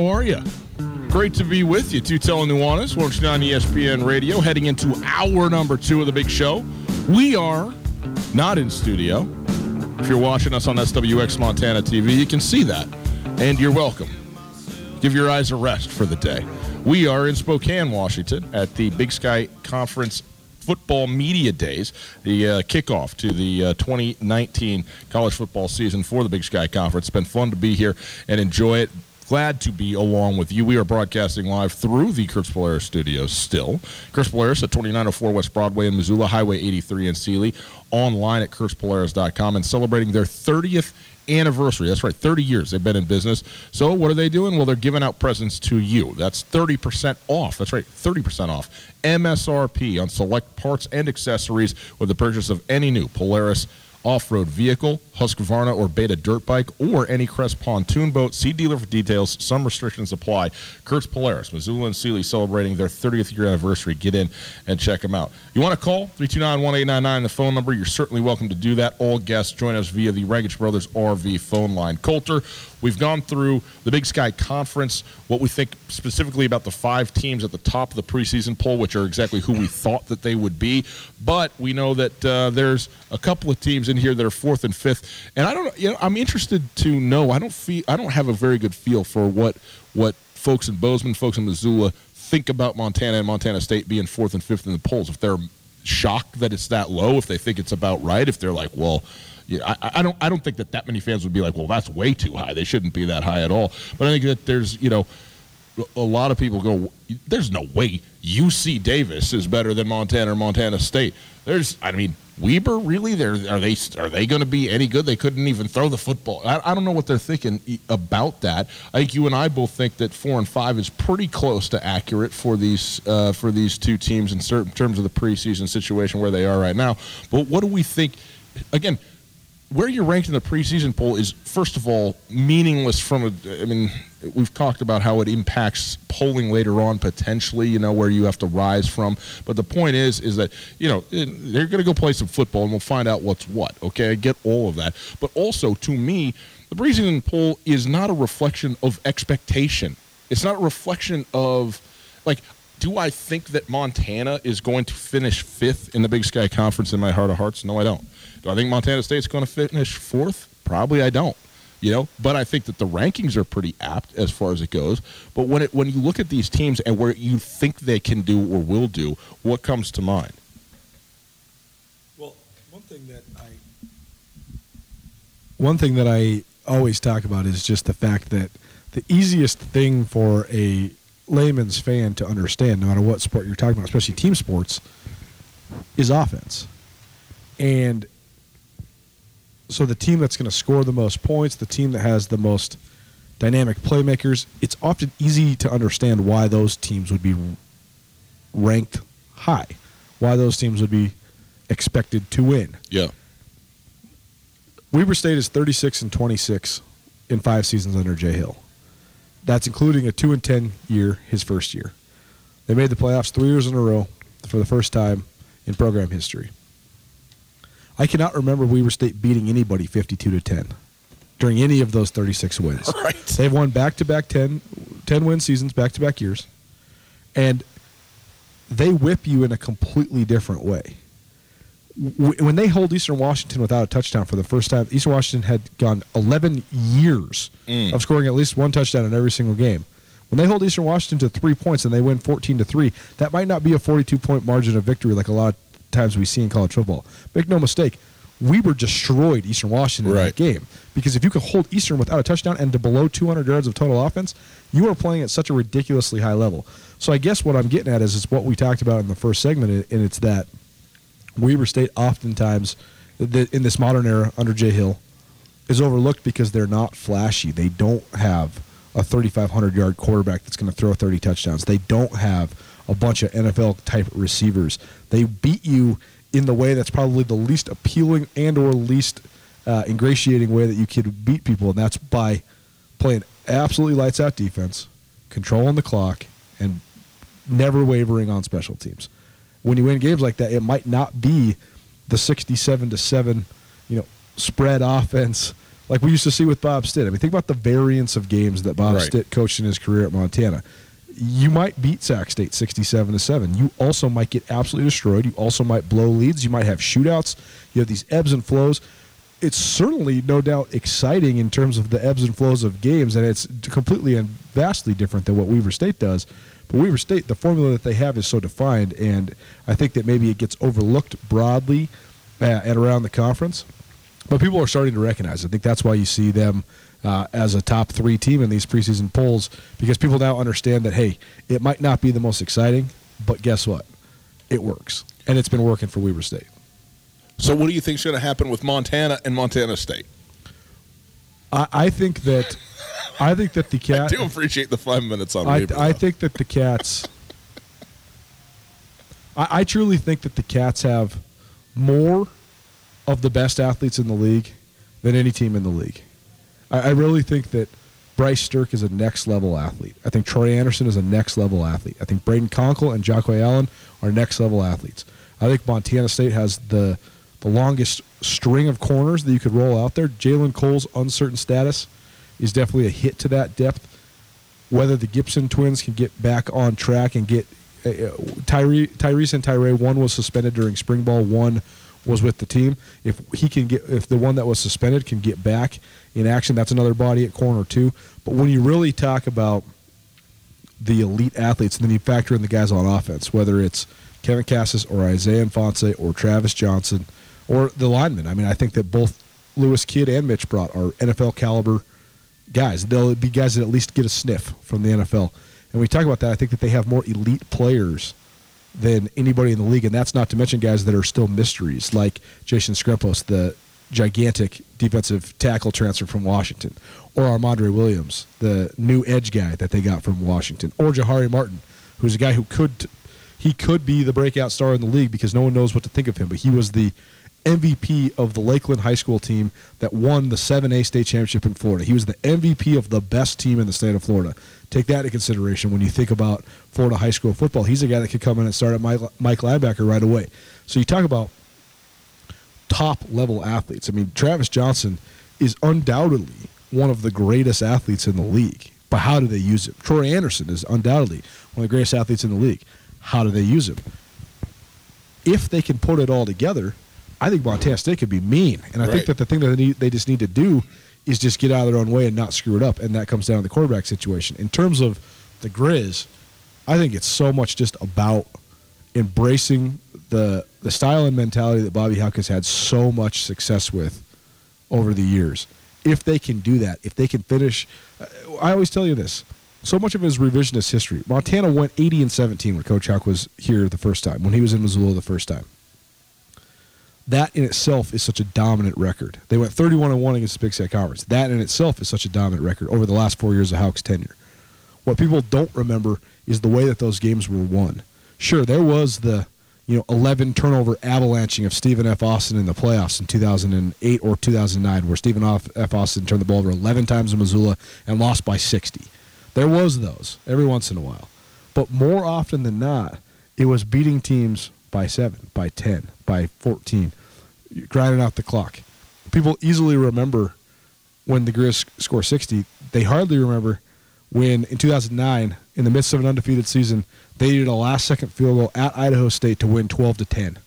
How are you? Great to be with you. Tutel and on E ESPN Radio, heading into hour number two of the big show. We are not in studio. If you're watching us on SWX Montana TV, you can see that, and you're welcome. Give your eyes a rest for the day. We are in Spokane, Washington, at the Big Sky Conference Football Media Days, the uh, kickoff to the uh, 2019 college football season for the Big Sky Conference. It's been fun to be here and enjoy it. Glad to be along with you. We are broadcasting live through the Kurtz Polaris studios still. Kurtz Polaris at 2904 West Broadway in Missoula, Highway 83 in Seeley, online at kurtzpolaris.com, and celebrating their 30th anniversary. That's right, 30 years they've been in business. So what are they doing? Well, they're giving out presents to you. That's 30% off. That's right, 30% off. MSRP on select parts and accessories with the purchase of any new Polaris off-road vehicle, Husqvarna or Beta dirt bike, or any Crest pontoon boat. See dealer for details. Some restrictions apply. Kurtz Polaris, Missoula and Seeley celebrating their 30th year anniversary. Get in and check them out. You want to call? 329-1899, the phone number. You're certainly welcome to do that. All guests join us via the Raggage Brothers RV phone line. Colter, we've gone through the Big Sky Conference, what we think specifically about the five teams at the top of the preseason poll, which are exactly who we thought that they would be. But we know that uh, there's a couple of teams in here that are fourth and fifth, and I don't. You know, I'm interested to know. I don't feel. I don't have a very good feel for what what folks in Bozeman, folks in Missoula think about Montana and Montana State being fourth and fifth in the polls. If they're shocked that it's that low, if they think it's about right, if they're like, well. Yeah, I, I don't. I don't think that that many fans would be like, "Well, that's way too high. They shouldn't be that high at all." But I think that there's, you know, a lot of people go, there's no way UC Davis is better than Montana or Montana State. There's, I mean, Weber really? They're, are they are they going to be any good? They couldn't even throw the football. I, I don't know what they're thinking about that. I think you and I both think that four and five is pretty close to accurate for these uh, for these two teams in certain terms of the preseason situation where they are right now. But what do we think? Again, where you're ranked in the preseason poll is first of all meaningless from a i mean we've talked about how it impacts polling later on potentially you know where you have to rise from but the point is is that you know eh, they're going to go play some football and we'll find out what's what okay i get all of that but also to me the preseason poll is not a reflection of expectation it's not a reflection of like do I think that Montana is going to finish fifth in the Big Sky Conference in my heart of hearts? No, I don't. Do I think Montana State's going to finish fourth? Probably I don't. You know, but I think that the rankings are pretty apt as far as it goes. But when it when you look at these teams and where you think they can do or will do, what comes to mind? Well, one thing that I one thing that I always talk about is just the fact that the easiest thing for a layman's fan to understand, no matter what sport you're talking about, especially team sports, is offense. And so the team that's going to score the most points, the team that has the most dynamic playmakers, it's often easy to understand why those teams would be ranked high, why those teams would be expected to win. Yeah. Weber State is 36 and 26 in five seasons under Jay Hill. That's including a 2 and 10 year, his first year. They made the playoffs three years in a row for the first time in program history. I cannot remember Weber State beating anybody 52 to 10 during any of those 36 wins. Right. They've won back to back 10, 10 win seasons, back to back years. And they whip you in a completely different way. When they hold Eastern Washington without a touchdown for the first time, Eastern Washington had gone 11 years mm. of scoring at least one touchdown in every single game. When they hold Eastern Washington to three points and they win 14 to three, that might not be a 42 point margin of victory like a lot of times we see in college football. Make no mistake, Weber destroyed Eastern Washington in that game because if you can hold Eastern without a touchdown and to below 200 yards of total offense, you are playing at such a ridiculously high level. So I guess what I'm getting at is is what we talked about in the first segment, and it's that Weber State oftentimes in this modern era under Jay Hill is overlooked because they're not flashy. They don't have a 3,500 yard quarterback that's going to throw 30 touchdowns. They don't have a bunch of NFL type receivers. They beat you in the way that's probably the least appealing and or least uh, ingratiating way that you could beat people, and that's by playing absolutely lights out defense, controlling the clock, and never wavering on special teams. When you win games like that, it might not be the 67 to 7, you know, spread offense like we used to see with Bob Stitt. I mean, think about the variance of games that Bob Right. Stitt coached in his career at Montana. You might beat Sac State 67 to 7. You also might get absolutely destroyed. You also might blow leads. You might have shootouts. You have these ebbs and flows. It's certainly no doubt exciting in terms of the ebbs and flows of games, and it's completely and vastly different than what Weber State does. But Weber State, the formula that they have is so defined, and I think that maybe it gets overlooked broadly uh, and around the conference. But people are starting to recognize. I think that's why you see them uh, as a top three team in these preseason polls because people now understand that hey, it might not be the most exciting, but guess what? It works, and it's been working for Weber State. So, what do you think is going to happen with Montana and Montana State? I, I think that I think that the cats. I do appreciate the five minutes on I, Weber. I though. think that the cats. I, I truly think that the cats have more of the best athletes in the league than any team in the league. I, I really think that Bryce Sterk is a next level athlete. I think Troy Anderson is a next level athlete. I think Braden Conkle and Jahque Alleyne are next level athletes. I think Montana State has the the longest string of corners that you could roll out there. Jalen Cole's uncertain status is definitely a hit to that depth whether the Gibson twins can get back on track and get uh, uh, Tyree, Tyrese and Tyree. One was suspended during spring ball. One was with the team. If he can get, if the one that was suspended can get back in action, that's another body at corner too. But when you really talk about the elite athletes, and then you factor in the guys on offense, whether it's Kevin Kassis or Isaiah Ifanse or Travis Johnson or the linemen. I mean, I think that both Lewis Kidd and Mitch Brott are NFL caliber guys. They'll be guys that at least get a sniff from the NFL. And we talk about that, I think that they have more elite players than anybody in the league, and that's not to mention guys that are still mysteries, like Jason Skrempos, the gigantic defensive tackle transfer from Washington, or Armandre Williams, the new edge guy that they got from Washington, or Jahari Martin, who's a guy who could he could be the breakout star in the league because no one knows what to think of him, but he was the MVP of the Lakeland High School team that won the 7A state championship in Florida. He was the MVP of the best team in the state of Florida. Take that into consideration when you think about Florida high school football. He's a guy that could come in and start at Mike, Mike linebacker right away. So you talk about top level athletes. I mean, Travis Johnson is undoubtedly one of the greatest athletes in the league. But how do they use him? Troy Anderson is undoubtedly one of the greatest athletes in the league. How do they use him? If they can put it all together, I think Montana State could be mean. And I Right. think that the thing that they, need, they just need to do is just get out of their own way and not screw it up. And that comes down to the quarterback situation. In terms of the Grizz, I think it's so much just about embracing the the style and mentality that Bobby Hauck has had so much success with over the years. if they can do that, if they can finish, uh, I always tell you this. So much of his revisionist history. Montana went 80 and 17 when Coach Hauck was here the first time, when he was in Missoula the first time. That in itself is such a dominant record. They went 31 and 1 against the Big Sky Conference. That in itself is such a dominant record over the last four years of Hauck's tenure. What people don't remember is the way that those games were won. Sure, there was the you know 11 turnover avalanching of Stephen F. Austin in the playoffs in 2008 or 2009, where Stephen F. Austin turned the ball over 11 times in Missoula and lost by 60. There was those every once in a while, but more often than not, it was beating teams by seven, by 10, by 14, grinding out the clock. People easily remember when the Grizz score 60. They hardly remember when in 2009, in the midst of an undefeated season, they needed a last second field goal at Idaho State to win 12 to 10.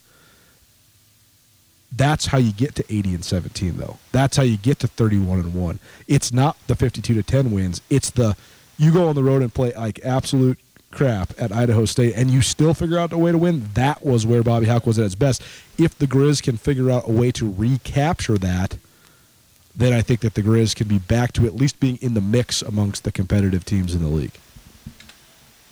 That's how you get to 80 and 17 though. That's how you get to 31 and 1. It's not the 52 to 10 wins. It's the you go on the road and play like absolute crap at Idaho State and you still figure out a way to win. That was where Bobby Hauck was at his best. If the Grizz can figure out a way to recapture that, then I think that the Grizz can be back to at least being in the mix amongst the competitive teams in the league.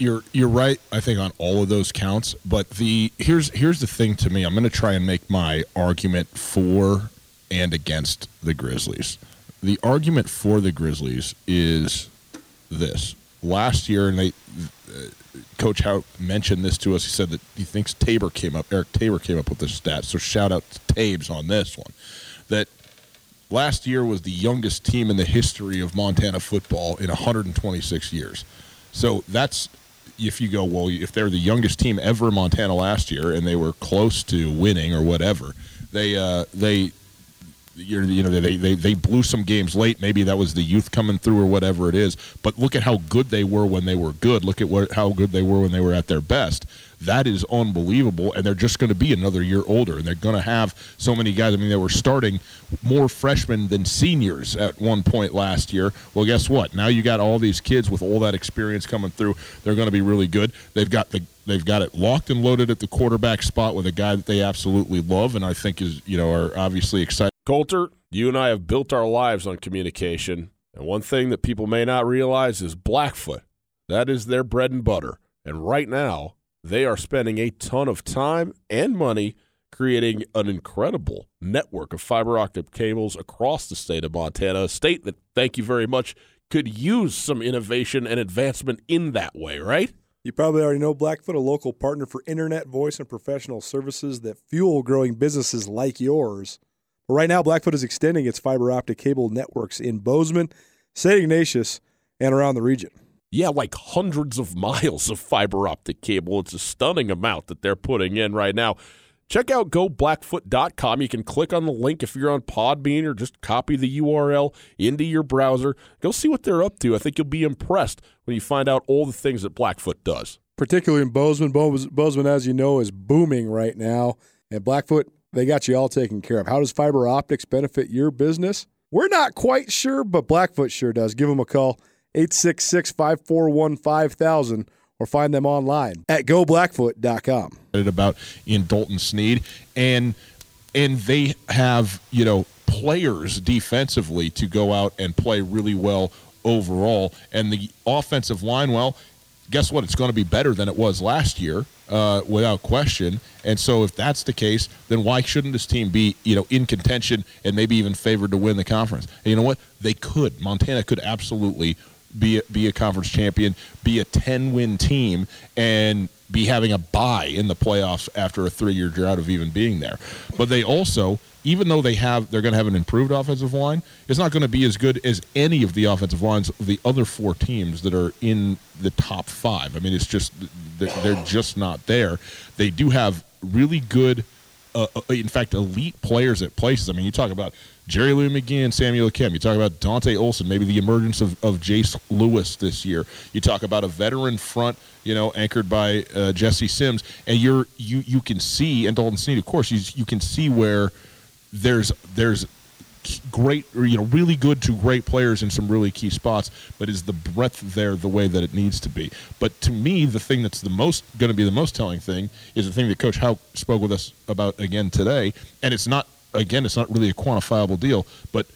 You're you're right. I think on all of those counts, but the here's here's the thing to me. I'm going to try and make my argument for and against the Grizzlies. The argument for the Grizzlies is this. Last year, and they, uh, Coach Hauck mentioned this to us. He said that he thinks Tabor came up, Eric Tabor came up with this stat. So shout out to Tabes on this one. That last year was the youngest team in the history of Montana football in 126 years. So that's if you go well, if they're the youngest team ever Montana last year and they were close to winning or whatever, they uh, they you know they, they they blew some games late. Maybe that was the youth coming through or whatever it is. But look at how good they were when they were good. Look at what how good they were when they were at their best. That is unbelievable, and they're just going to be another year older, and they're going to have so many guys. I mean, they were starting more freshmen than seniors at one point last year. Well, guess what? Now you got all these kids with all that experience coming through. They're going to be really good. They've got the they've got it locked and loaded at the quarterback spot with a guy that they absolutely love, and I think is you know are obviously excited. Colter, you and I have built our lives on communication, and one thing that people may not realize is Blackfoot. That is their bread and butter, and right now they are spending a ton of time and money creating an incredible network of fiber optic cables across the state of Montana, a state that, thank you very much, could use some innovation and advancement in that way, right? You probably already know Blackfoot, a local partner for internet, voice, and professional services that fuel growing businesses like yours. But right now, Blackfoot is extending its fiber optic cable networks in Bozeman, St. Ignatius, and around the region. Yeah, like hundreds of miles of fiber optic cable. It's a stunning amount that they're putting in right now. Check out goblackfoot.com. You can click on the link if you're on Podbean or just copy the URL into your browser. Go see what they're up to. I think you'll be impressed when you find out all the things that Blackfoot does. Particularly in Bozeman. Bozeman, as you know, is booming right now. And Blackfoot, they got you all taken care of. How does fiber optics benefit your business? We're not quite sure, but Blackfoot sure does. Give them a call, 866 541 5000 or find them online at goblackfoot.com. About in Dalton Sneed and and they have you know players defensively to go out and play really well overall, and the offensive line. Well, guess what? It's going to be better than it was last year. Uh, without question. And so, if that's the case, then why shouldn't this team be, you know, in contention and maybe even favored to win the conference? And you know what? They could. Montana could absolutely be a, be a conference champion, be a 10 win team, and be having a bye in the playoffs after a three year drought of even being there. But they also, even though they have, they're going to have an improved offensive line, it's not going to be as good as any of the offensive lines of the other four teams that are in the top five. I mean, it's just they're just not there. They do have really good. Uh, in fact, elite players at places. I mean, you talk about Jerry Louie-McGee, Samuel Akem. You talk about Dante Olson, maybe the emergence of, of Jace Lewis this year. You talk about a veteran front, you know, anchored by uh, Jesse Sims, and you're you you can see and Dalton Sneed, of course, you you can see where there's there's great you know really good to great players in some really key spots but is the breadth there the way that it needs to be but to me the thing that's the most going to be the most telling thing is the thing that coach Hauck spoke with us about again today and it's not again, it's not really a quantifiable deal, but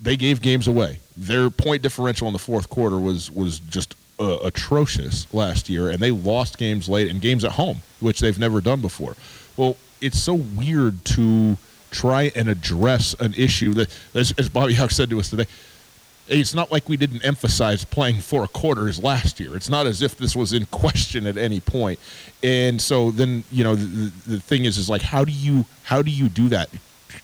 they gave games away. Their point differential in the fourth quarter was was just uh, atrocious last year, and they lost games late and games at home, which they've never done before. Well, it's so weird to try and address an issue that, as, as Bobby Hauck said to us today, it's not like we didn't emphasize playing four quarters last year. It's not as if this was in question at any point. And so then, you know, the, the thing is, is like, how do you how do you do that?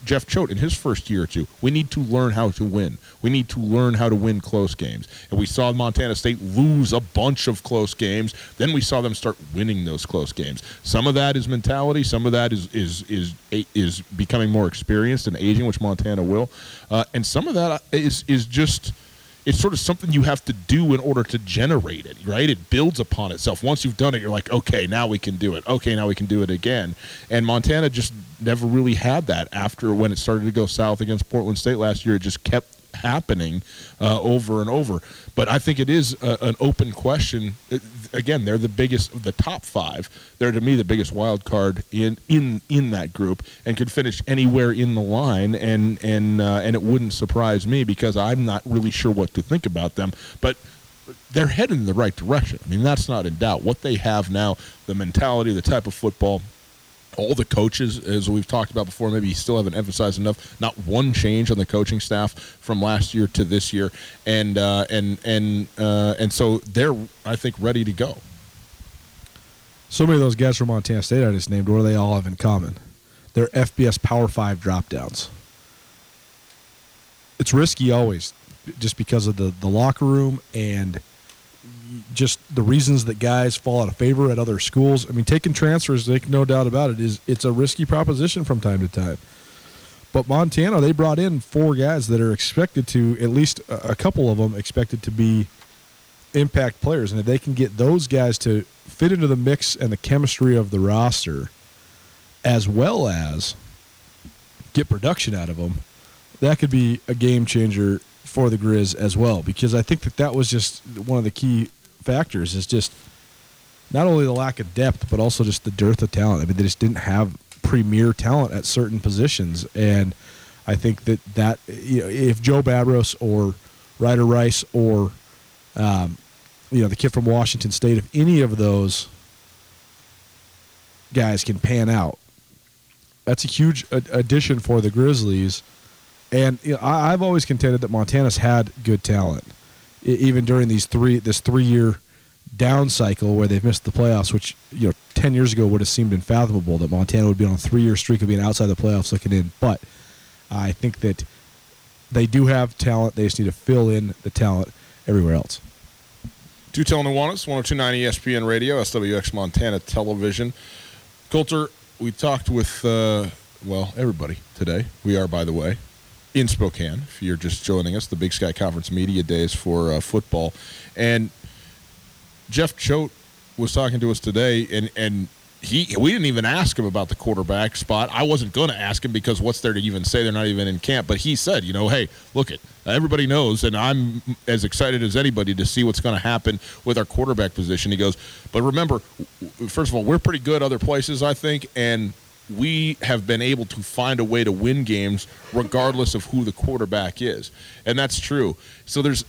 Jeff Choate in his first year or two. We need to learn how to win. We need to learn how to win close games. And we saw Montana State lose a bunch of close games. Then we saw them start winning those close games. Some of that is mentality. Some of that is is is is becoming more experienced and aging, which Montana will. Uh, and some of that is is just it's sort of something you have to do in order to generate it, right? It builds upon itself. Once you've done it, you're like, okay, now we can do it. Okay, now we can do it again. And Montana just never really had that after when it started to go south against Portland State last year. It just kept happening uh, over and over. But I think it is a, an open question. Again, they're the biggest, the top five. They're to me the biggest wild card in in in that group, and could finish anywhere in the line, and and uh, and it wouldn't surprise me because I'm not really sure what to think about them, but. They're heading in the right direction. I mean, that's not in doubt. What they have now, the mentality, the type of football, all the coaches, as we've talked about before, maybe you still haven't emphasized enough. Not one change on the coaching staff from last year to this year, and uh, and and uh, and so they're, I think, ready to go. So many of those guys from Montana State I just named, what do they all have in common? They're FBS Power Five dropdowns. It's risky always, just because of the the locker room and just the reasons that guys fall out of favor at other schools. I mean, taking transfers, make no doubt about it, is it's a risky proposition from time to time. But Montana, they brought in four guys that are expected to, at least a couple of them, expected to be impact players. And if they can get those guys to fit into the mix and the chemistry of the roster, as well as get production out of them, that could be a game changer for the Grizz as well. Because I think that that was just one of the key factors is just not only the lack of depth, but also just the dearth of talent. I mean, they just didn't have premier talent at certain positions, and I think that that you know, if Joe Babros or Ryder Rice or um, you know the kid from Washington State, if any of those guys can pan out, that's a huge addition for the Grizzlies. And you know, I, have always contended that Montana's had good talent even during these three this three year down cycle where they've missed the playoffs, which you know ten years ago would have seemed unfathomable that Montana would be on a three year streak of being outside the playoffs looking in. But I think that they do have talent. They just need to fill in the talent everywhere else. Tutel Nuanez, 1029 ESPN Radio, SWX Montana Television. Colter, we talked with, uh, well, everybody today. We are, by the way, in Spokane. If you're just joining us, the Big Sky Conference Media Days for uh, football, and Jeff Choate was talking to us today, and and he we didn't even ask him about the quarterback spot. I wasn't going to ask him because what's there to even say? They're not even in camp. But he said, you know, hey, look it. Everybody knows, and I'm as excited as anybody to see what's going to happen with our quarterback position. He goes, but remember, first of all, we're pretty good other places, I think, and we have been able to find a way to win games regardless of who the quarterback is. And that's true. So there's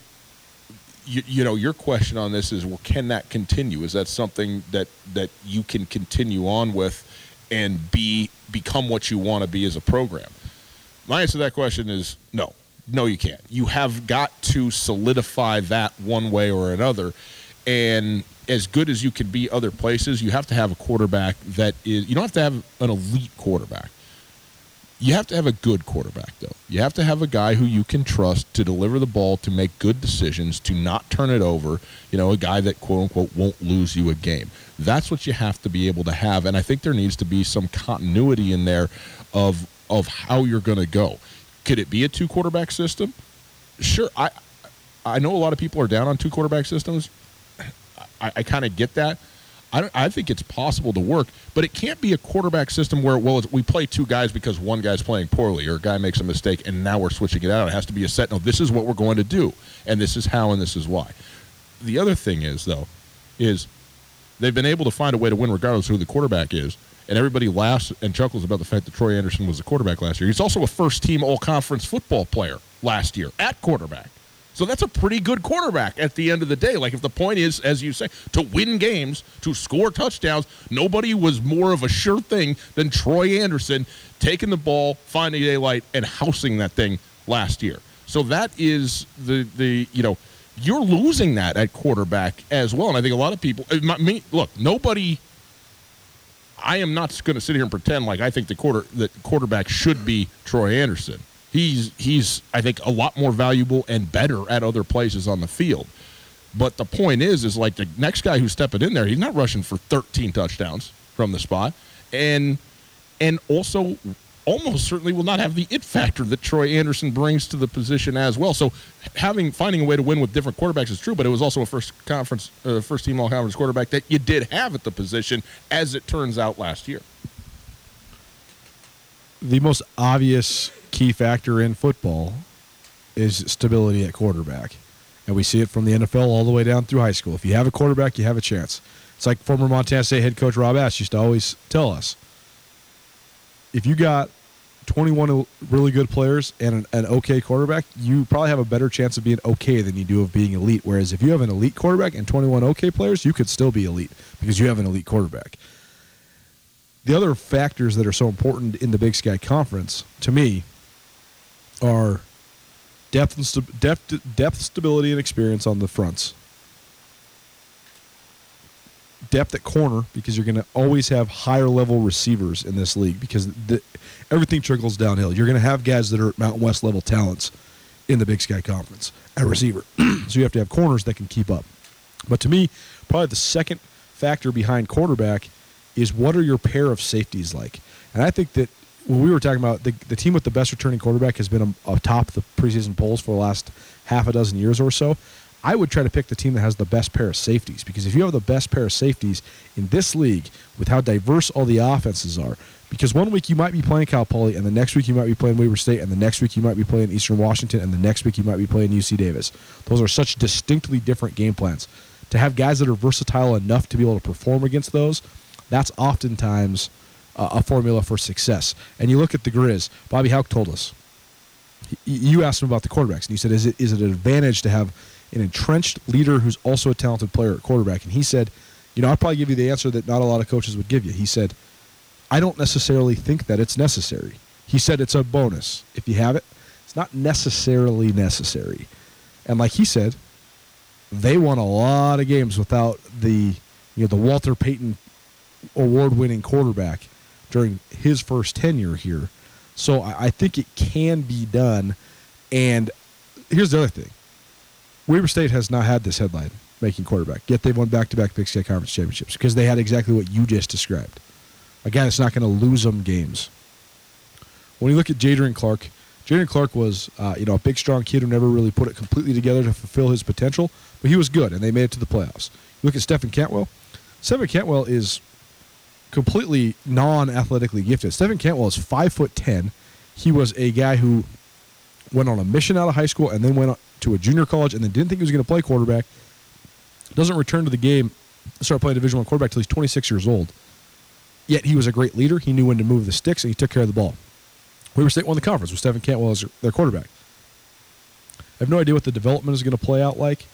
you, you, know your question on this is well can that continue? Is that something that that you can continue on with and be become what you want to be as a program? My answer to that question is no. No you can't. You have got to solidify that one way or another. And as good as you can be other places, you have to have a quarterback that is. You don't have to have an elite quarterback. You have to have a good quarterback, though. You have to have a guy who you can trust to deliver the ball, to make good decisions, to not turn it over. You know, a guy that quote unquote won't lose you a game. That's what you have to be able to have, and I think there needs to be some continuity in there of of how you're going to go. Could it be a two quarterback system? Sure. I I know a lot of people are down on two quarterback systems. I, I kind of get that. I, I, think it's possible to work, but it can't be a quarterback system where well we play two guys because one guy's playing poorly or a guy makes a mistake and now we're switching it out. It has to be a set. No, this is what we're going to do, and this is how and this is why. The other thing is though, is they've been able to find a way to win regardless of who the quarterback is, and everybody laughs and chuckles about the fact that Troy Anderson was a quarterback last year. He's also a first team all conference football player last year at quarterback. So that's a pretty good quarterback at the end of the day. Like if the point is, as you say, to win games, to score touchdowns, nobody was more of a sure thing than Troy Anderson taking the ball, finding daylight, and housing that thing last year. So that is the the you know you're losing that at quarterback as well. And I think a lot of people, uh, me, look, nobody. I am not going to sit here and pretend like I think the quarter that quarterback should be Troy Anderson he's he's I think a lot more valuable and better at other places on the field. But the point is, is like the next guy who's stepping in there, he's not rushing for 13 touchdowns from the spot, and and also almost certainly will not have the it factor that Troy Anderson brings to the position as well. So having finding a way to win with different quarterbacks is true, but it was also a first conference, uh, first team all conference quarterback that you did have at the position, as it turns out last year. The most obvious key factor in football is stability at quarterback. And we see it from the NFL all the way down through high school. If you have a quarterback, you have a chance. It's like former Montana State head coach Rob Ash used to always tell us if you got 21 really good players and an, an, okay quarterback, you probably have a better chance of being okay than you do of being elite. Whereas if you have an elite quarterback and 21 okay players, you could still be elite because you have an elite quarterback. The other factors that are so important in the Big Sky Conference, to me, are depth and st- depth, depth, stability, and experience on the fronts. Depth at corner because you're going to always have higher level receivers in this league because the, everything trickles downhill. You're going to have guys that are Mountain West level talents in the Big Sky Conference at receiver. so you have to have corners that can keep up. But to me, probably the second factor behind quarterback is what are your pair of safeties like? And I think that when we were talking about the, the team with the best returning quarterback has been atop the preseason polls for the last half a dozen years or so. I would try to pick the team that has the best pair of safeties because if you have the best pair of safeties in this league with how diverse all the offenses are, because one week you might be playing Cal Poly and the next week you might be playing Weber State and the next week you might be playing Eastern Washington and the next week you might be playing UC Davis. Those are such distinctly different game plans. To have guys that are versatile enough to be able to perform against those, that's oftentimes – a formula for success. And you look at the Grizz. Bobby Hauck told us. You asked him about the quarterbacks, and he said, "Is it is it an advantage to have an entrenched leader who's also a talented player at quarterback?" And he said, "You know, I'll probably give you the answer that not a lot of coaches would give you." He said, "I don't necessarily think that it's necessary." He said it's a bonus if you have it. It's not necessarily necessary. And like he said, they won a lot of games without the you know the Walter Payton award-winning quarterback during his first tenure here. So I, I think it can be done. And here's the other thing Weber State has not had this headline making quarterback, yet they've won back to back Big Sky Conference championships because they had exactly what you just described. Again, it's not going to lose them games. When you look at Jadrian Clark, Jadrian Clark was, uh, you know, a big, strong kid who never really put it completely together to fulfill his potential, but he was good, and they made it to the playoffs. You look at Stephen Cantwell. Stephen Cantwell is completely non-athletically gifted. Stephen Cantwell is five foot ten. He was a guy who went on a mission out of high school and then went to a junior college and then didn't think he was going to play quarterback. Doesn't return to the game, start playing Division One quarterback till he's 26 years old. Yet he was a great leader. He knew when to move the sticks and he took care of the ball. Weber State won the conference with Stephen Cantwell as their quarterback. I have no idea what the development is going to play out like.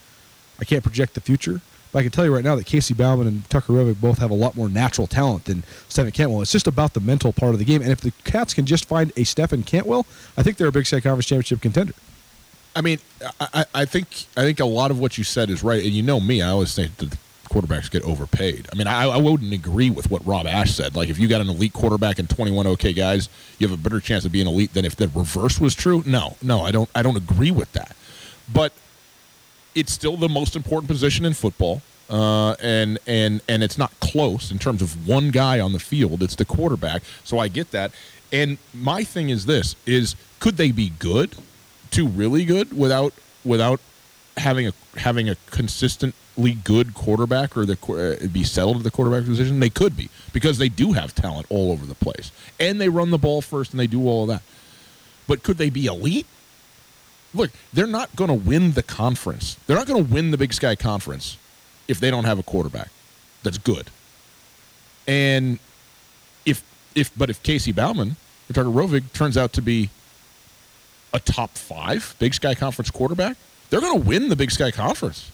I can't project the future. But I can tell you right now that Casey Bauman and Tucker Rovig both have a lot more natural talent than Stephen Cantwell. It's just about the mental part of the game. And if the Cats can just find a Stephen Cantwell, I think they're a Big Sky Conference championship contender. I mean, I, I think I think a lot of what you said is right. And you know me, I always think that quarterbacks get overpaid. I mean, I, I wouldn't agree with what Rob Ash said. Like, if you got an elite quarterback and 21 okay guys, you have a better chance of being elite than if the reverse was true. No, no, I don't. I don't agree with that. But it's still the most important position in football. Uh, and and and it's not close in terms of one guy on the field. It's the quarterback. So I get that. And my thing is this: is could they be good, to really good, without without having a having a consistently good quarterback or the uh, be settled at the quarterback position? They could be because they do have talent all over the place, and they run the ball first, and they do all of that. But could they be elite? Look, they're not going to win the conference. They're not going to win the Big Sky Conference if they don't have a quarterback that's good. And if if but if Casey Bauman or Tucker Rovig turns out to be a top five Big Sky Conference quarterback, they're going to win the Big Sky Conference.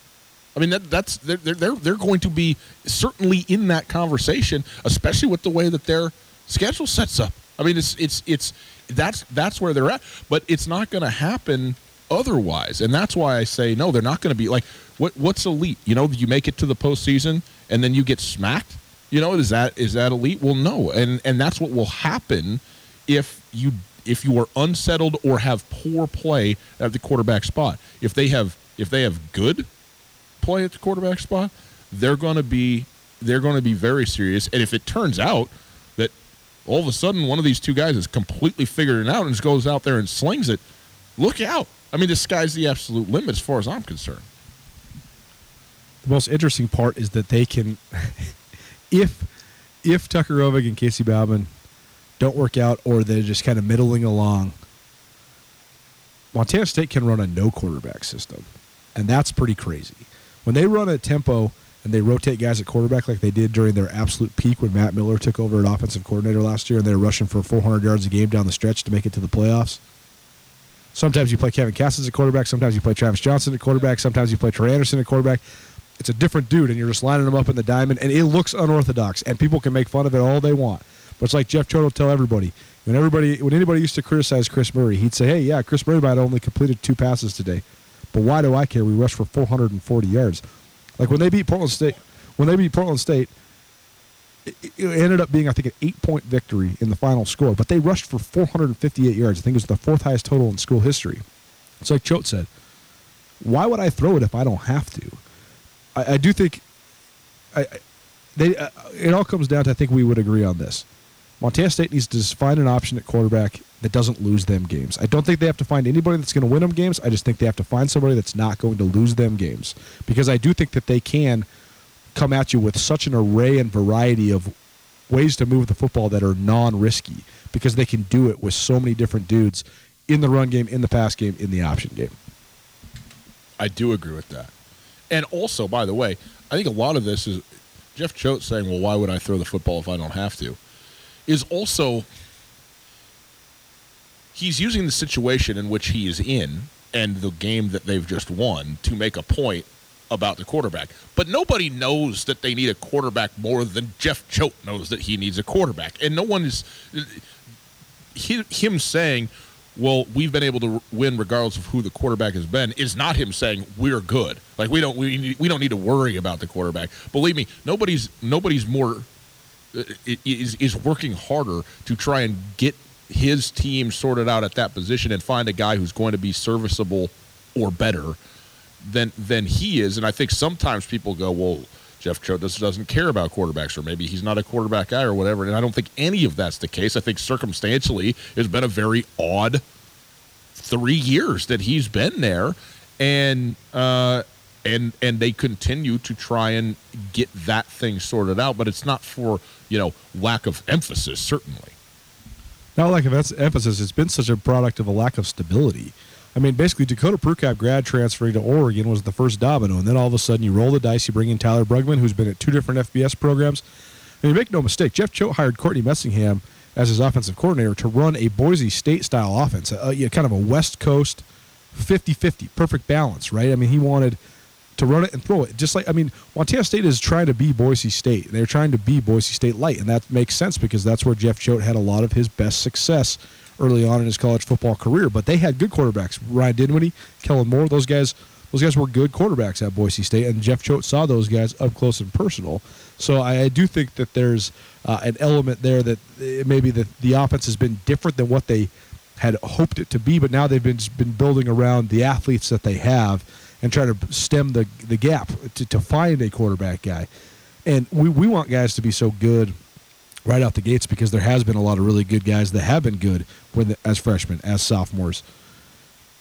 I mean, that, that's they're, they're they're going to be certainly in that conversation, especially with the way that their schedule sets up. I mean, it's it's it's that's that's where they're at, but it's not going to happen otherwise, and that's why I say no. They're not going to be like what what's elite. You know, you make it to the postseason and then you get smacked. You know, is that is that elite? Well, no, and and that's what will happen if you if you are unsettled or have poor play at the quarterback spot. If they have if they have good play at the quarterback spot, they're going to be they're going to be very serious. And if it turns out that all of a sudden one of these two guys has completely figured it out and just goes out there and slings it, look out. I mean, the sky's the absolute limit as far as I'm concerned. The most interesting part is that they can, if if Tucker Rovig and Casey Bauman don't work out or they're just kind of middling along, Montana State can run a no quarterback system, and that's pretty crazy. When they run a tempo and they rotate guys at quarterback like they did during their absolute peak when Matt Miller took over at offensive coordinator last year and they were rushing for 400 yards a game down the stretch to make it to the playoffs. Sometimes you play Kevin Cass as a quarterback. Sometimes you play Travis Johnson at quarterback. Sometimes you play Trey Anderson at quarterback. It's a different dude, and you're just lining them up in the diamond, and it looks unorthodox, and people can make fun of it all they want. But it's like Jeff Choate will tell everybody when everybody when anybody used to criticize Chris Murray, he'd say, "Hey, yeah, Chris Murray might have only completed two passes today, but why do I care? We rushed for 440 yards." Like when they beat Portland State, when they beat Portland State, it, ended up being I think an eight point victory in the final score, but they rushed for 458 yards. I think it was the fourth highest total in school history. It's like Choate said, "Why would I throw it if I don't have to?" I, I do think, I, they uh, it all comes down to I think we would agree on this. Montana State needs to find an option at quarterback that doesn't lose them games. I don't think they have to find anybody that's going to win them games. I just think they have to find somebody that's not going to lose them games because I do think that they can come at you with such an array and variety of ways to move the football that are non-risky because they can do it with so many different dudes in the run game, in the pass game, in the option game. I do agree with that. And also, by the way, I think a lot of this is Jeff Choate saying, "Well, why would I throw the football if I don't have to?" Is also he's using the situation in which he is in and the game that they've just won to make a point about the quarterback. But nobody knows that they need a quarterback more than Jeff Choate knows that he needs a quarterback. And no one is him saying, "Well, we've been able to win regardless of who the quarterback has been," is not him saying we're good. Like we don't we we don't need to worry about the quarterback. Believe me, nobody's nobody's more uh, is is working harder to try and get his team sorted out at that position and find a guy who's going to be serviceable or better than than he is. And I think sometimes people go, "Well, Jeff Choate doesn't care about quarterbacks, or maybe he's not a quarterback guy, or whatever." And I don't think any of that's the case. I think circumstantially, it's been a very odd three years that he's been there, and uh, and and they continue to try and get that thing sorted out. But it's not for you know lack of emphasis, certainly. Not lack of emphasis. It's been such a product of a lack of stability. I mean, basically, Dakota Prukop grad transferring to Oregon was the first domino, and then all of a sudden you roll the dice, you bring in Tyler Brugman, who's been at two different FBS programs. And you make no mistake, Jeff Choate hired Courtney Messingham as his offensive coordinator to run a Boise State style offense, a, a, kind of a West Coast 50 50, perfect balance, right? I mean, he wanted to run it and throw it. Just like, I mean, Montana State is trying to be Boise State. They're trying to be Boise State light, and that makes sense because that's where Jeff Choate had a lot of his best success early on in his college football career. But they had good quarterbacks. Ryan Dinwiddie, Kellen Moore, those guys those guys were good quarterbacks at Boise State, and Jeff Choate saw those guys up close and personal. So I, I do think that there's uh, an element there that maybe the, the offense has been different than what they had hoped it to be, but now they've been been building around the athletes that they have and try to stem the the gap to, to find a quarterback guy. And we, we want guys to be so good right out the gates because there has been a lot of really good guys that have been good when as freshmen, as sophomores.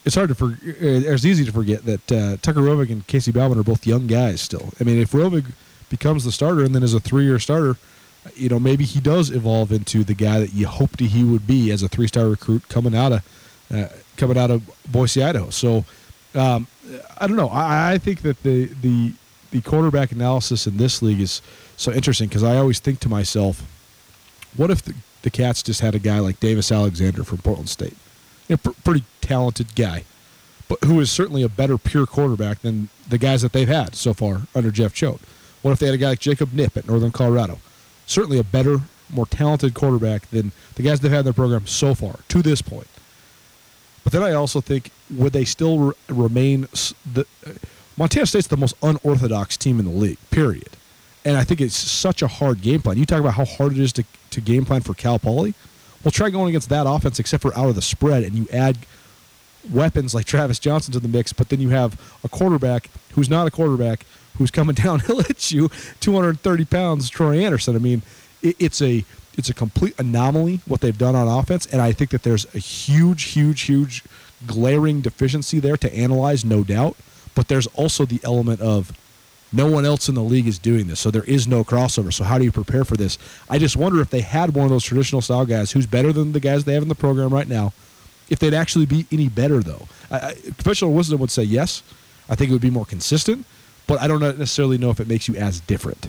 It's hard to for, it's easy to forget that uh, Tucker Rovig and Casey Bauman are both young guys still. I mean, if Rovig becomes the starter and then is a three-year starter, you know maybe he does evolve into the guy that you hoped he would be as a three-star recruit coming out of uh, coming out of Boise, Idaho. So um, I don't know. I, I think that the the the quarterback analysis in this league is so interesting because I always think to myself, what if the the Cats just had a guy like Davis Alexander from Portland State, you know, pr- pretty talented guy, but who is certainly a better pure quarterback than the guys that they've had so far under Jeff Choate. What if they had a guy like Jacob Knipp at Northern Colorado? Certainly a better, more talented quarterback than the guys they've had in their program so far to this point. But then I also think would they still re- remain the uh, Montana State's the most unorthodox team in the league. Period. And I think it's such a hard game plan. You talk about how hard it is to, to game plan for Cal Poly. Well, try going against that offense, except for out of the spread, and you add weapons like Travis Johnson to the mix, but then you have a quarterback who's not a quarterback who's coming downhill at you, 230 pounds, Troy Anderson. I mean, it, it's a it's a complete anomaly what they've done on offense, and I think that there's a huge, huge, huge glaring deficiency there to analyze, no doubt. But there's also the element of no one else in the league is doing this, so there is no crossover. So how do you prepare for this? I just wonder if they had one of those traditional style guys who's better than the guys they have in the program right now, if they'd actually be any better though. I, conventional wisdom would say yes. I think it would be more consistent, but I don't necessarily know if it makes you as different.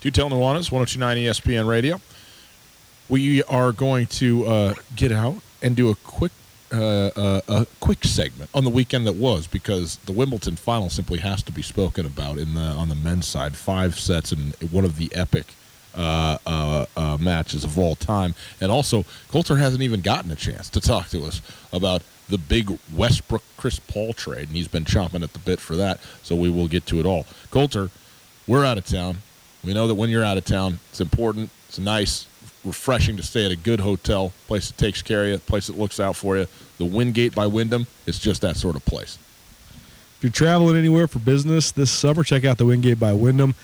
Do tell Nuanez, 1029 ESPN Radio. We are going to uh, get out and do a quick uh, uh, a quick segment on the weekend that was because the Wimbledon final simply has to be spoken about in the on the men's side. Five sets and one of the epic uh, uh, uh, matches of all time, and also Colter hasn't even gotten a chance to talk to us about the big Westbrook Chris Paul trade, and he's been chomping at the bit for that. So we will get to it all. Colter, we're out of town. We know that when you're out of town, it's important. It's nice, refreshing to stay at a good hotel, place that takes care of you, place that looks out for you. The Wingate by Wyndham is just that sort of place. If you're traveling anywhere for business this summer, check out the Wingate by Wyndham.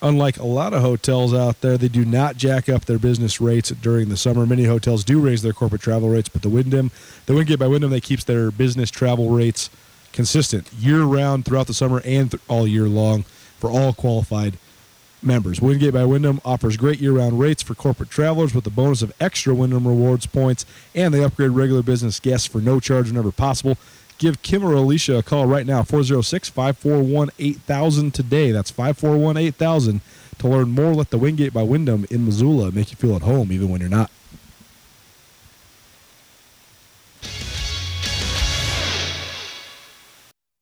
Unlike a lot of hotels out there, they do not jack up their business rates during the summer. Many hotels do raise their corporate travel rates, but the Wyndham, the Wingate by Wyndham, they keeps their business travel rates consistent year round throughout the summer and th- all year long for all qualified members. Wingate by Wyndham offers great year-round rates for corporate travelers with the bonus of extra Wyndham rewards points, and they upgrade regular business guests for no charge whenever possible. Give Kim or Alicia a call right now, 406-541-8000 today. That's 541-8000 to learn more. Let the Wingate by Wyndham in Missoula make you feel at home even when you're not.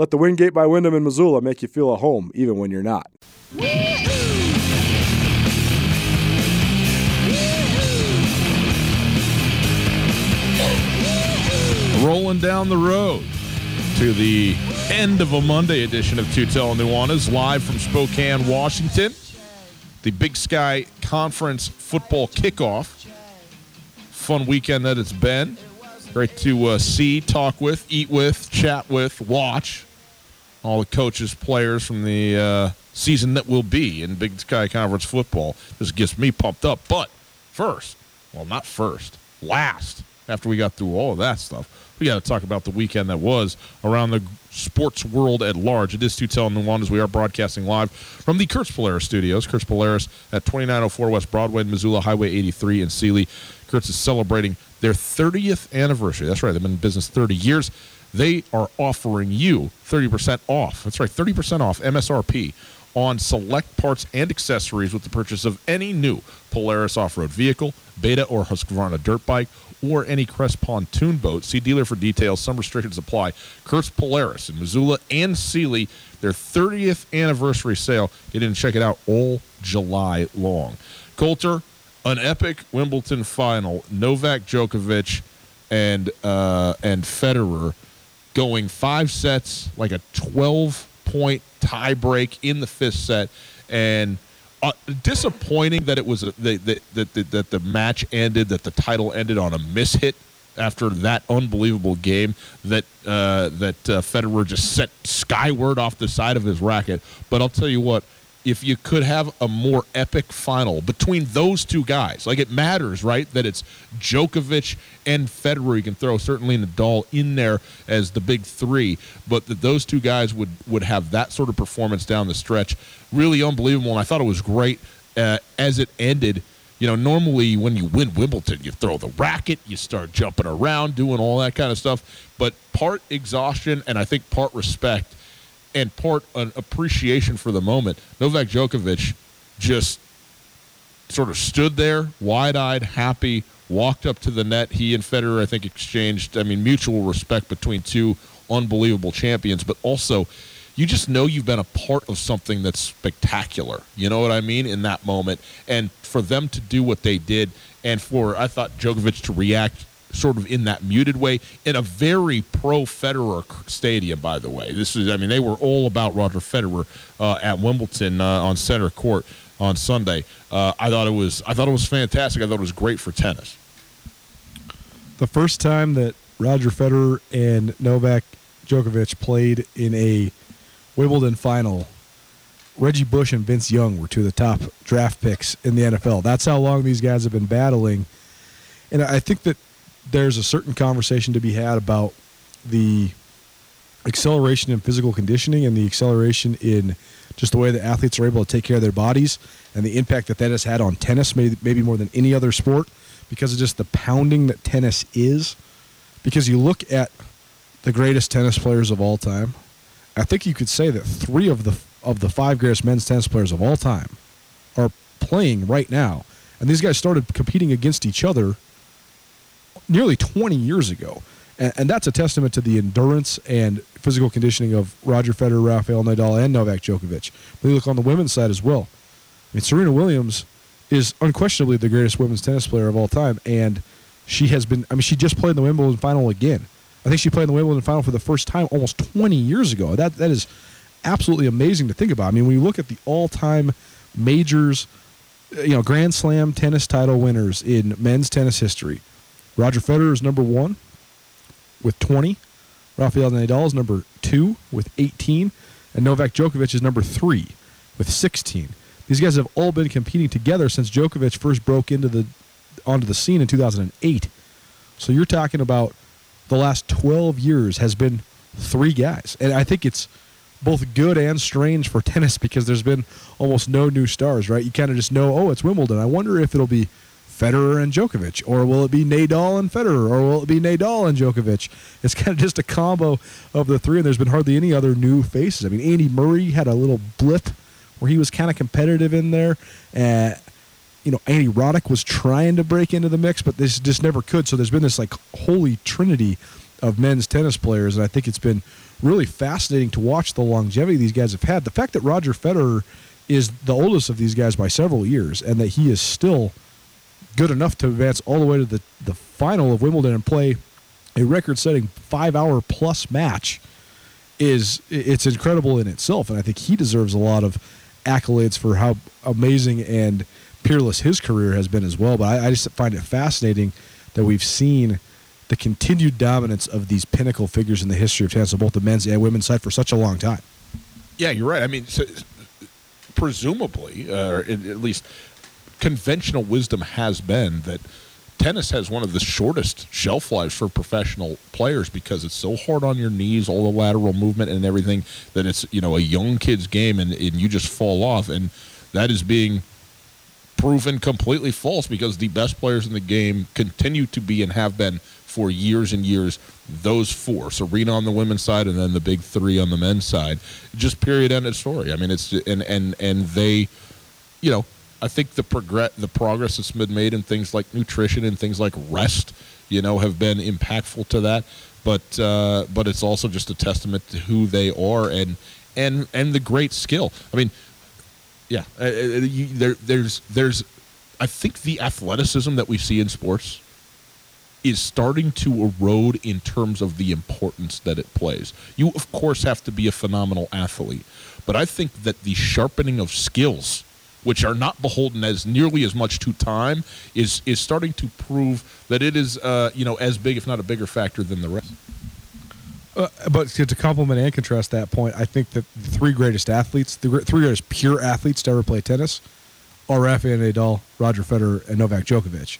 Let the Wingate by Wyndham in Missoula make you feel at home, even when you're not. Rolling down the road to the end of a Monday edition of Two Nuanez, live from Spokane, Washington. The Big Sky Conference football kickoff. Fun weekend that it's been. Great to uh, see, talk with, eat with, chat with, watch all the coaches, players from the uh, season that will be in Big Sky Conference football. This gets me pumped up. But first, well, not first, last, after we got through all of that stuff, we got to talk about the weekend that was around the sports world at large. It is tell Nuanez. We are broadcasting live from the Kurtz Polaris studios. Kurtz Polaris at 2904 West Broadway Missoula, Highway 83 in Seeley. Kurtz is celebrating their 30th anniversary. That's right, they've been in business 30 years. They are offering you 30% off. That's right, 30% off MSRP on select parts and accessories with the purchase of any new Polaris off-road vehicle, Beta or Husqvarna dirt bike, or any Crest pontoon boat. See dealer for details. Some restrictions apply. Kurtz Polaris in Missoula and Seeley, their 30th anniversary sale. Get in and check it out all July long. Colter, an epic Wimbledon final. Novak Djokovic and uh, and Federer going five sets, like a 12 point tie break in the fifth set, and uh, disappointing that it was that, that, that, that the match ended, that the title ended on a mishit after that unbelievable game that uh, that uh, Federer just set skyward off the side of his racket. But I'll tell you what, if you could have a more epic final between those two guys, like it matters, right? That it's Djokovic and Federer. You can throw certainly Nadal in there as the big three, but that those two guys would would have that sort of performance down the stretch, really unbelievable. And I thought it was great uh, as it ended you know, normally when you win Wimbledon, you throw the racket, you start jumping around, doing all that kind of stuff. But part exhaustion and I think part respect and part an appreciation for the moment. Novak Djokovic just sort of stood there, wide eyed, happy, walked up to the net. He and Federer, I think, exchanged, I mean, mutual respect between two unbelievable champions, but also you just know you've been a part of something that's spectacular. You know what I mean? In that moment. And for them to do what they did, and for, I thought, Djokovic to react sort of in that muted way in a very pro Federer stadium, by the way. This is, I mean, they were all about Roger Federer uh, at Wimbledon uh, on center court on Sunday. Uh, I thought it was, I thought it was fantastic. I thought it was great for tennis. The first time that Roger Federer and Novak Djokovic played in a Wimbledon final, Reggie Bush and Vince Young were two of the top draft picks in the NFL. That's how long these guys have been battling. And I think that there's a certain conversation to be had about the acceleration in physical conditioning and the acceleration in just the way that athletes are able to take care of their bodies and the impact that that has had on tennis, maybe, more than any other sport, because of just the pounding that tennis is. Because you look at the greatest tennis players of all time, I think you could say that three of the of the five greatest men's tennis players of all time are playing right now, and these guys started competing against each other nearly 20 years ago, and, and that's a testament to the endurance and physical conditioning of Roger Federer, Rafael Nadal, and Novak Djokovic. But you look on the women's side as well. I mean, Serena Williams is unquestionably the greatest women's tennis player of all time, and she has been. I mean, she just played in the Wimbledon final again. I think she played in the Wimbledon final for the first time almost 20 years ago. That that is absolutely amazing to think about. I mean, when you look at the all-time majors, you know, Grand Slam tennis title winners in men's tennis history, Roger Federer is number one with 20. Rafael Nadal is number two with 18, and Novak Djokovic is number three with 16. These guys have all been competing together since Djokovic first broke into the onto the scene in 2008. So you're talking about the last 12 years has been three guys. And I think it's both good and strange for tennis because there's been almost no new stars, right? You kind of just know, oh, it's Wimbledon. I wonder if it'll be Federer and Djokovic, or will it be Nadal and Federer, or will it be Nadal and Djokovic? It's kind of just a combo of the three, and there's been hardly any other new faces. I mean, Andy Murray had a little blip where he was kind of competitive in there. Uh, you know, Andy Roddick was trying to break into the mix, but this just never could. So there's been this like holy trinity of men's tennis players, and I think it's been really fascinating to watch the longevity these guys have had. The fact that Roger Federer is the oldest of these guys by several years, and that he is still good enough to advance all the way to the, the final of Wimbledon and play a record-setting five-hour plus match is it's incredible in itself, and I think he deserves a lot of accolades for how amazing and peerless his career has been as well. But I, I just find it fascinating that we've seen the continued dominance of these pinnacle figures in the history of tennis on both the men's and women's side for such a long time. Yeah, you're right. I mean, so, presumably, uh, or at least conventional wisdom has been that tennis has one of the shortest shelf lives for professional players because it's so hard on your knees, all the lateral movement and everything, that it's you know a young kid's game and, and you just fall off, and that is being proven completely false because the best players in the game continue to be and have been for years and years those four serena on the women's side and then the big three on the men's side. Just period end of story. I mean it's and and and they you know i think the progress the progress that's been made in things like nutrition and things like rest you know have been impactful to that but uh, but it's also just a testament to who they are and and and the great skill i mean yeah, uh, uh, you, there, there's there's I think the athleticism that we see in sports is starting to erode in terms of the importance that it plays. You, of course, have to be a phenomenal athlete, but I think that the sharpening of skills, which are not beholden as nearly as much to time, is is starting to prove that it is, uh, you know, as big, if not a bigger factor than the rest. Uh, but to, to complement and contrast that point, I think that the three greatest athletes, the three greatest pure athletes to ever play tennis, are Rafael Nadal, Roger Federer, and Novak Djokovic.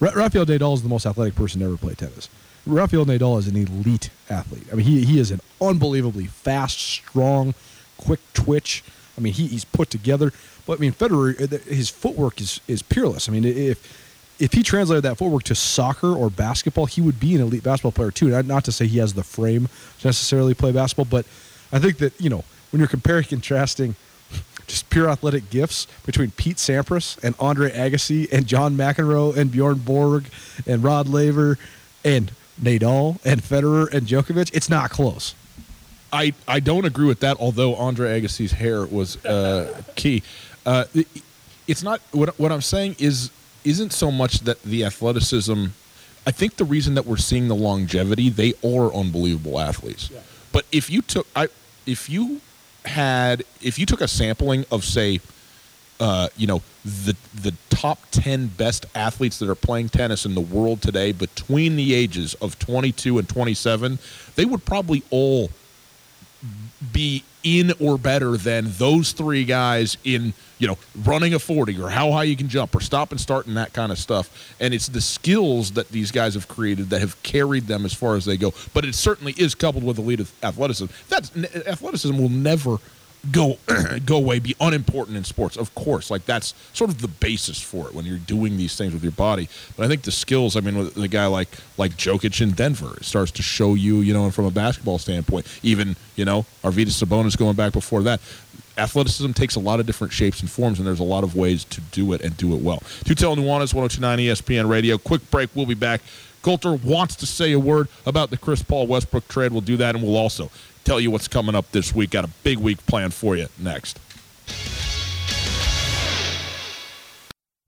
Ra- Rafael Nadal is the most athletic person to ever play tennis. Rafael Nadal is an elite athlete. I mean, he, he is an unbelievably fast, strong, quick twitch. I mean, he, he's put together. But I mean, Federer, uh, his footwork is is peerless. I mean, if if he translated that footwork to soccer or basketball, he would be an elite basketball player too. Not, not to say he has the frame to necessarily play basketball, but I think that you know when you're comparing contrasting just pure athletic gifts between Pete Sampras and Andre Agassi and John McEnroe and Bjorn Borg and Rod Laver and Nadal and Federer and Djokovic, it's not close. I, I don't agree with that. Although Andre Agassi's hair was uh, key, uh, it- it's not. What what I'm saying is isn't so much that the athleticism. I think the reason that we're seeing the longevity, they are unbelievable athletes. But if you took I if you had if you took a sampling of say uh, you know the the top 10 best athletes that are playing tennis in the world today between the ages of 22 and 27 they would probably all be in or better than those three guys in you know running a 40 or how high you can jump or stop and start and that kind of stuff. And it's the skills that these guys have created that have carried them as far as they go. But it certainly is coupled with elite athleticism. That's athleticism will never go go away be unimportant in sports. Of course like that's sort of the basis for it when you're doing these things with your body. But i think the skills i mean with the guy like like Jokic in Denver it starts to show you you know and from a basketball standpoint even you know Arvydas Sabonis going back before that. Athleticism takes a lot of different shapes and forms and there's a lot of ways to do it and do it well. Tutel Nuanez 1029 ESPN radio. Quick break we'll be back. Colter wants to say a word about the Chris Paul Westbrook trade. We'll do that and we'll also tell you what's coming up this week. Got a big week planned for you next.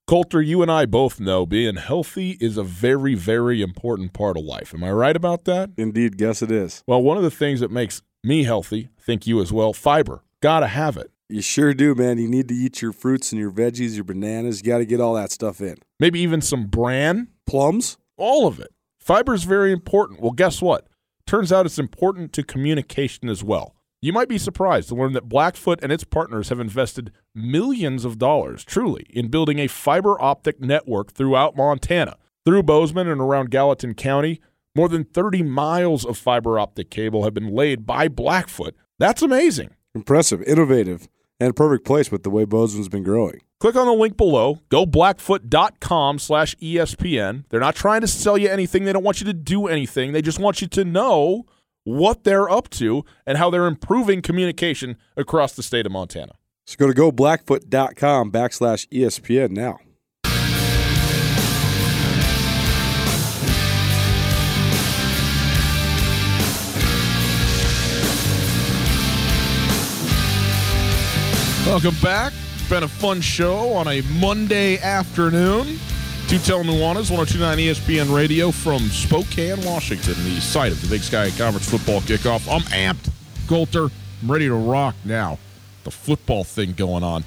Colter, you and I both know being healthy is a very, very important part of life. Am I right about that? Indeed, guess it is. Well, one of the things that makes me healthy, think you as well, fiber. Gotta have it. You sure do, man. You need to eat your fruits and your veggies, your bananas. You got to get all that stuff in. Maybe even some bran, Plums? all of it. Fiber is very important. Well, guess what? Turns out it's important to communication as well. You might be surprised to learn that Blackfoot and its partners have invested millions of dollars, truly, in building a fiber optic network throughout Montana. Through Bozeman and around Gallatin County, more than 30 miles of fiber optic cable have been laid by Blackfoot. That's amazing. Impressive, innovative, and a perfect place with the way Bozeman's been growing. Click on the link below. Go blackfoot.com slash ESPN. They're not trying to sell you anything. They don't want you to do anything. They just want you to know what they're up to and how they're improving communication across the state of Montana. So go to goblackfoot.com backslash ESPN now. Welcome back. It's been a fun show on a Monday afternoon. Tutel Nuanez, 1029 ESPN Radio from Spokane, Washington, the site of the Big Sky Conference football kickoff. I'm amped, Colter. I'm ready to rock now. The football thing going on.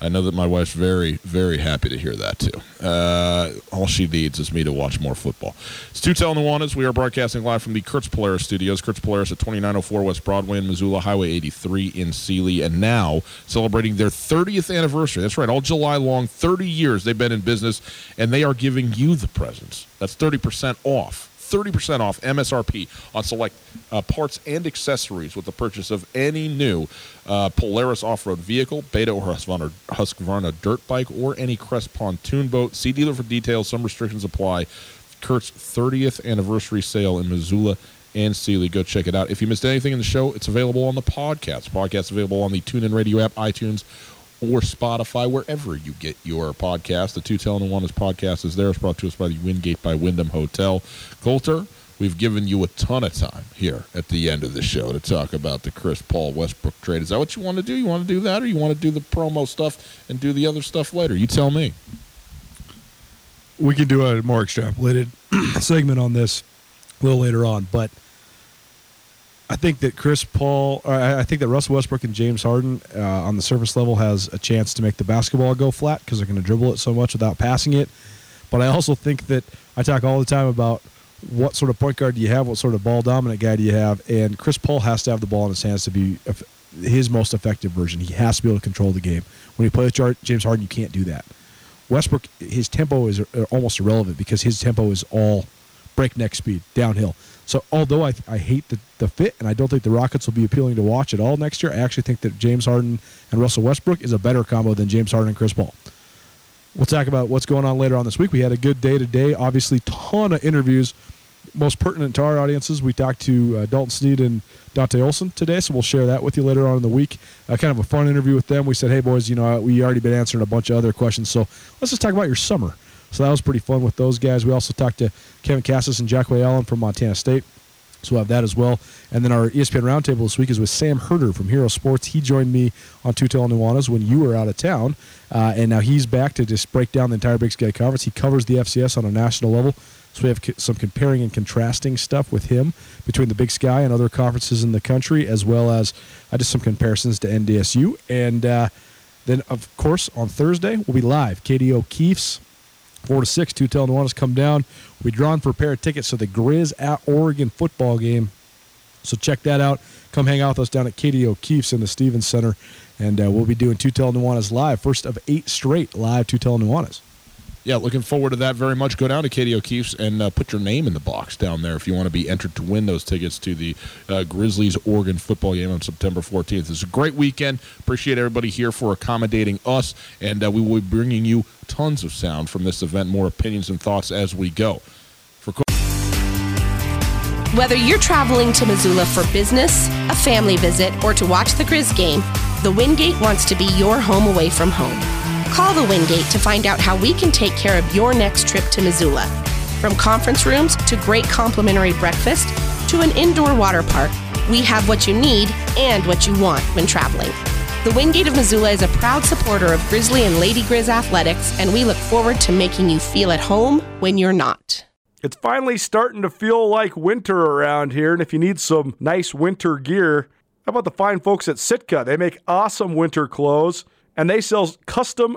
I know that my wife's very, very happy to hear that too. Uh, all she needs is me to watch more football. It's Tutel Nuanez. We are broadcasting live from the Kurtz Polaris studios. Kurtz Polaris at 2904 West Broadway in Missoula, Highway 83 in Seeley, and now celebrating their 30th anniversary. That's right, all July long, 30 years they've been in business, and they are giving you the presents. That's 30% off. 30% off MSRP on select uh, parts and accessories with the purchase of any new uh, Polaris off-road vehicle, Beta or Husqvarna, Husqvarna dirt bike, or any Crest pontoon boat. See dealer for details. Some restrictions apply. Kurt's 30th anniversary sale in Missoula and Seeley. Go check it out. If you missed anything in the show, it's available on the podcast. Podcast available on the TuneIn Radio app, iTunes, or Spotify, wherever you get your podcast. The Two Telling One is podcast is there. It's brought to us by the Wingate by Wyndham Hotel. Colter, we've given you a ton of time here at the end of the show to talk about the Chris Paul Westbrook trade. Is that what you want to do? You want to do that, or you want to do the promo stuff and do the other stuff later? You tell me. we can do a more extrapolated segment on this a little later on, but I think that Chris Paul, I think that Russell Westbrook and James Harden uh, on the surface level has a chance to make the basketball go flat because they're going to dribble it so much without passing it. But I also think that I talk all the time about what sort of point guard do you have, what sort of ball dominant guy do you have, and Chris Paul has to have the ball in his hands to be his most effective version. He has to be able to control the game. When you play with James Harden, you can't do that. Westbrook, his tempo is uh, almost irrelevant because his tempo is all breakneck speed downhill. So although I, I hate the, the fit and I don't think the Rockets will be appealing to watch at all next year, I actually think that James Harden and Russell Westbrook is a better combo than James Harden and Chris Paul. We'll talk about what's going on later on this week. We had a good day today. Obviously, ton of interviews. Most pertinent to our audiences, we talked to uh, Dalton Sneed and Dante Olson today, so we'll share that with you later on in the week. Uh, kind of a fun interview with them. We said, hey, boys, you know, we already been answering a bunch of other questions, so let's just talk about your summer. So that was pretty fun with those guys. We also talked to Kevin Kassis and Jahque Alleyne from Montana State. So we'll have that as well. And then our ESPN Roundtable this week is with Sam Herder from Hero Sports. He joined me on Two Tutel Nuanez when you were out of town. Uh, and now he's back to just break down the entire Big Sky Conference. He covers the FCS on a national level. So we have some comparing and contrasting stuff with him between the Big Sky and other conferences in the country, as well as uh, just some comparisons to NDSU. And uh, then, of course, on Thursday, we'll be live. Katie O'Keefe's Four to six, Tutel Nuanez come down. We drawn for a pair of tickets to the Grizz at Oregon football game. So check that out. Come hang out with us down at Katie O'Keefe's in the Stevens Center. And uh, we'll be doing Tutel Nuanez live. First of eight straight live Tutel Nuanez yeah, looking forward to that very much. Go down to Katie O'Keefe's and uh, put your name in the box down there if you want to be entered to win those tickets to the uh, Grizzlies Oregon football game on September 14th. It's a great weekend. Appreciate everybody here for accommodating us, and uh, we will be bringing you tons of sound from this event, more opinions and thoughts as we go. For Whether you're traveling to Missoula for business, a family visit, or to watch the Grizz game, the Wingate wants to be your home away from home. Call the Wingate to find out how we can take care of your next trip to Missoula. From conference rooms to great complimentary breakfast to an indoor water park, we have what you need and what you want when traveling. The Wingate of Missoula is a proud supporter of Grizzly and Lady Grizz athletics, and we look forward to making you feel at home when you're not. It's finally starting to feel like winter around here, and if you need some nice winter gear, how about the fine folks at Sitka? They make awesome winter clothes and they sell custom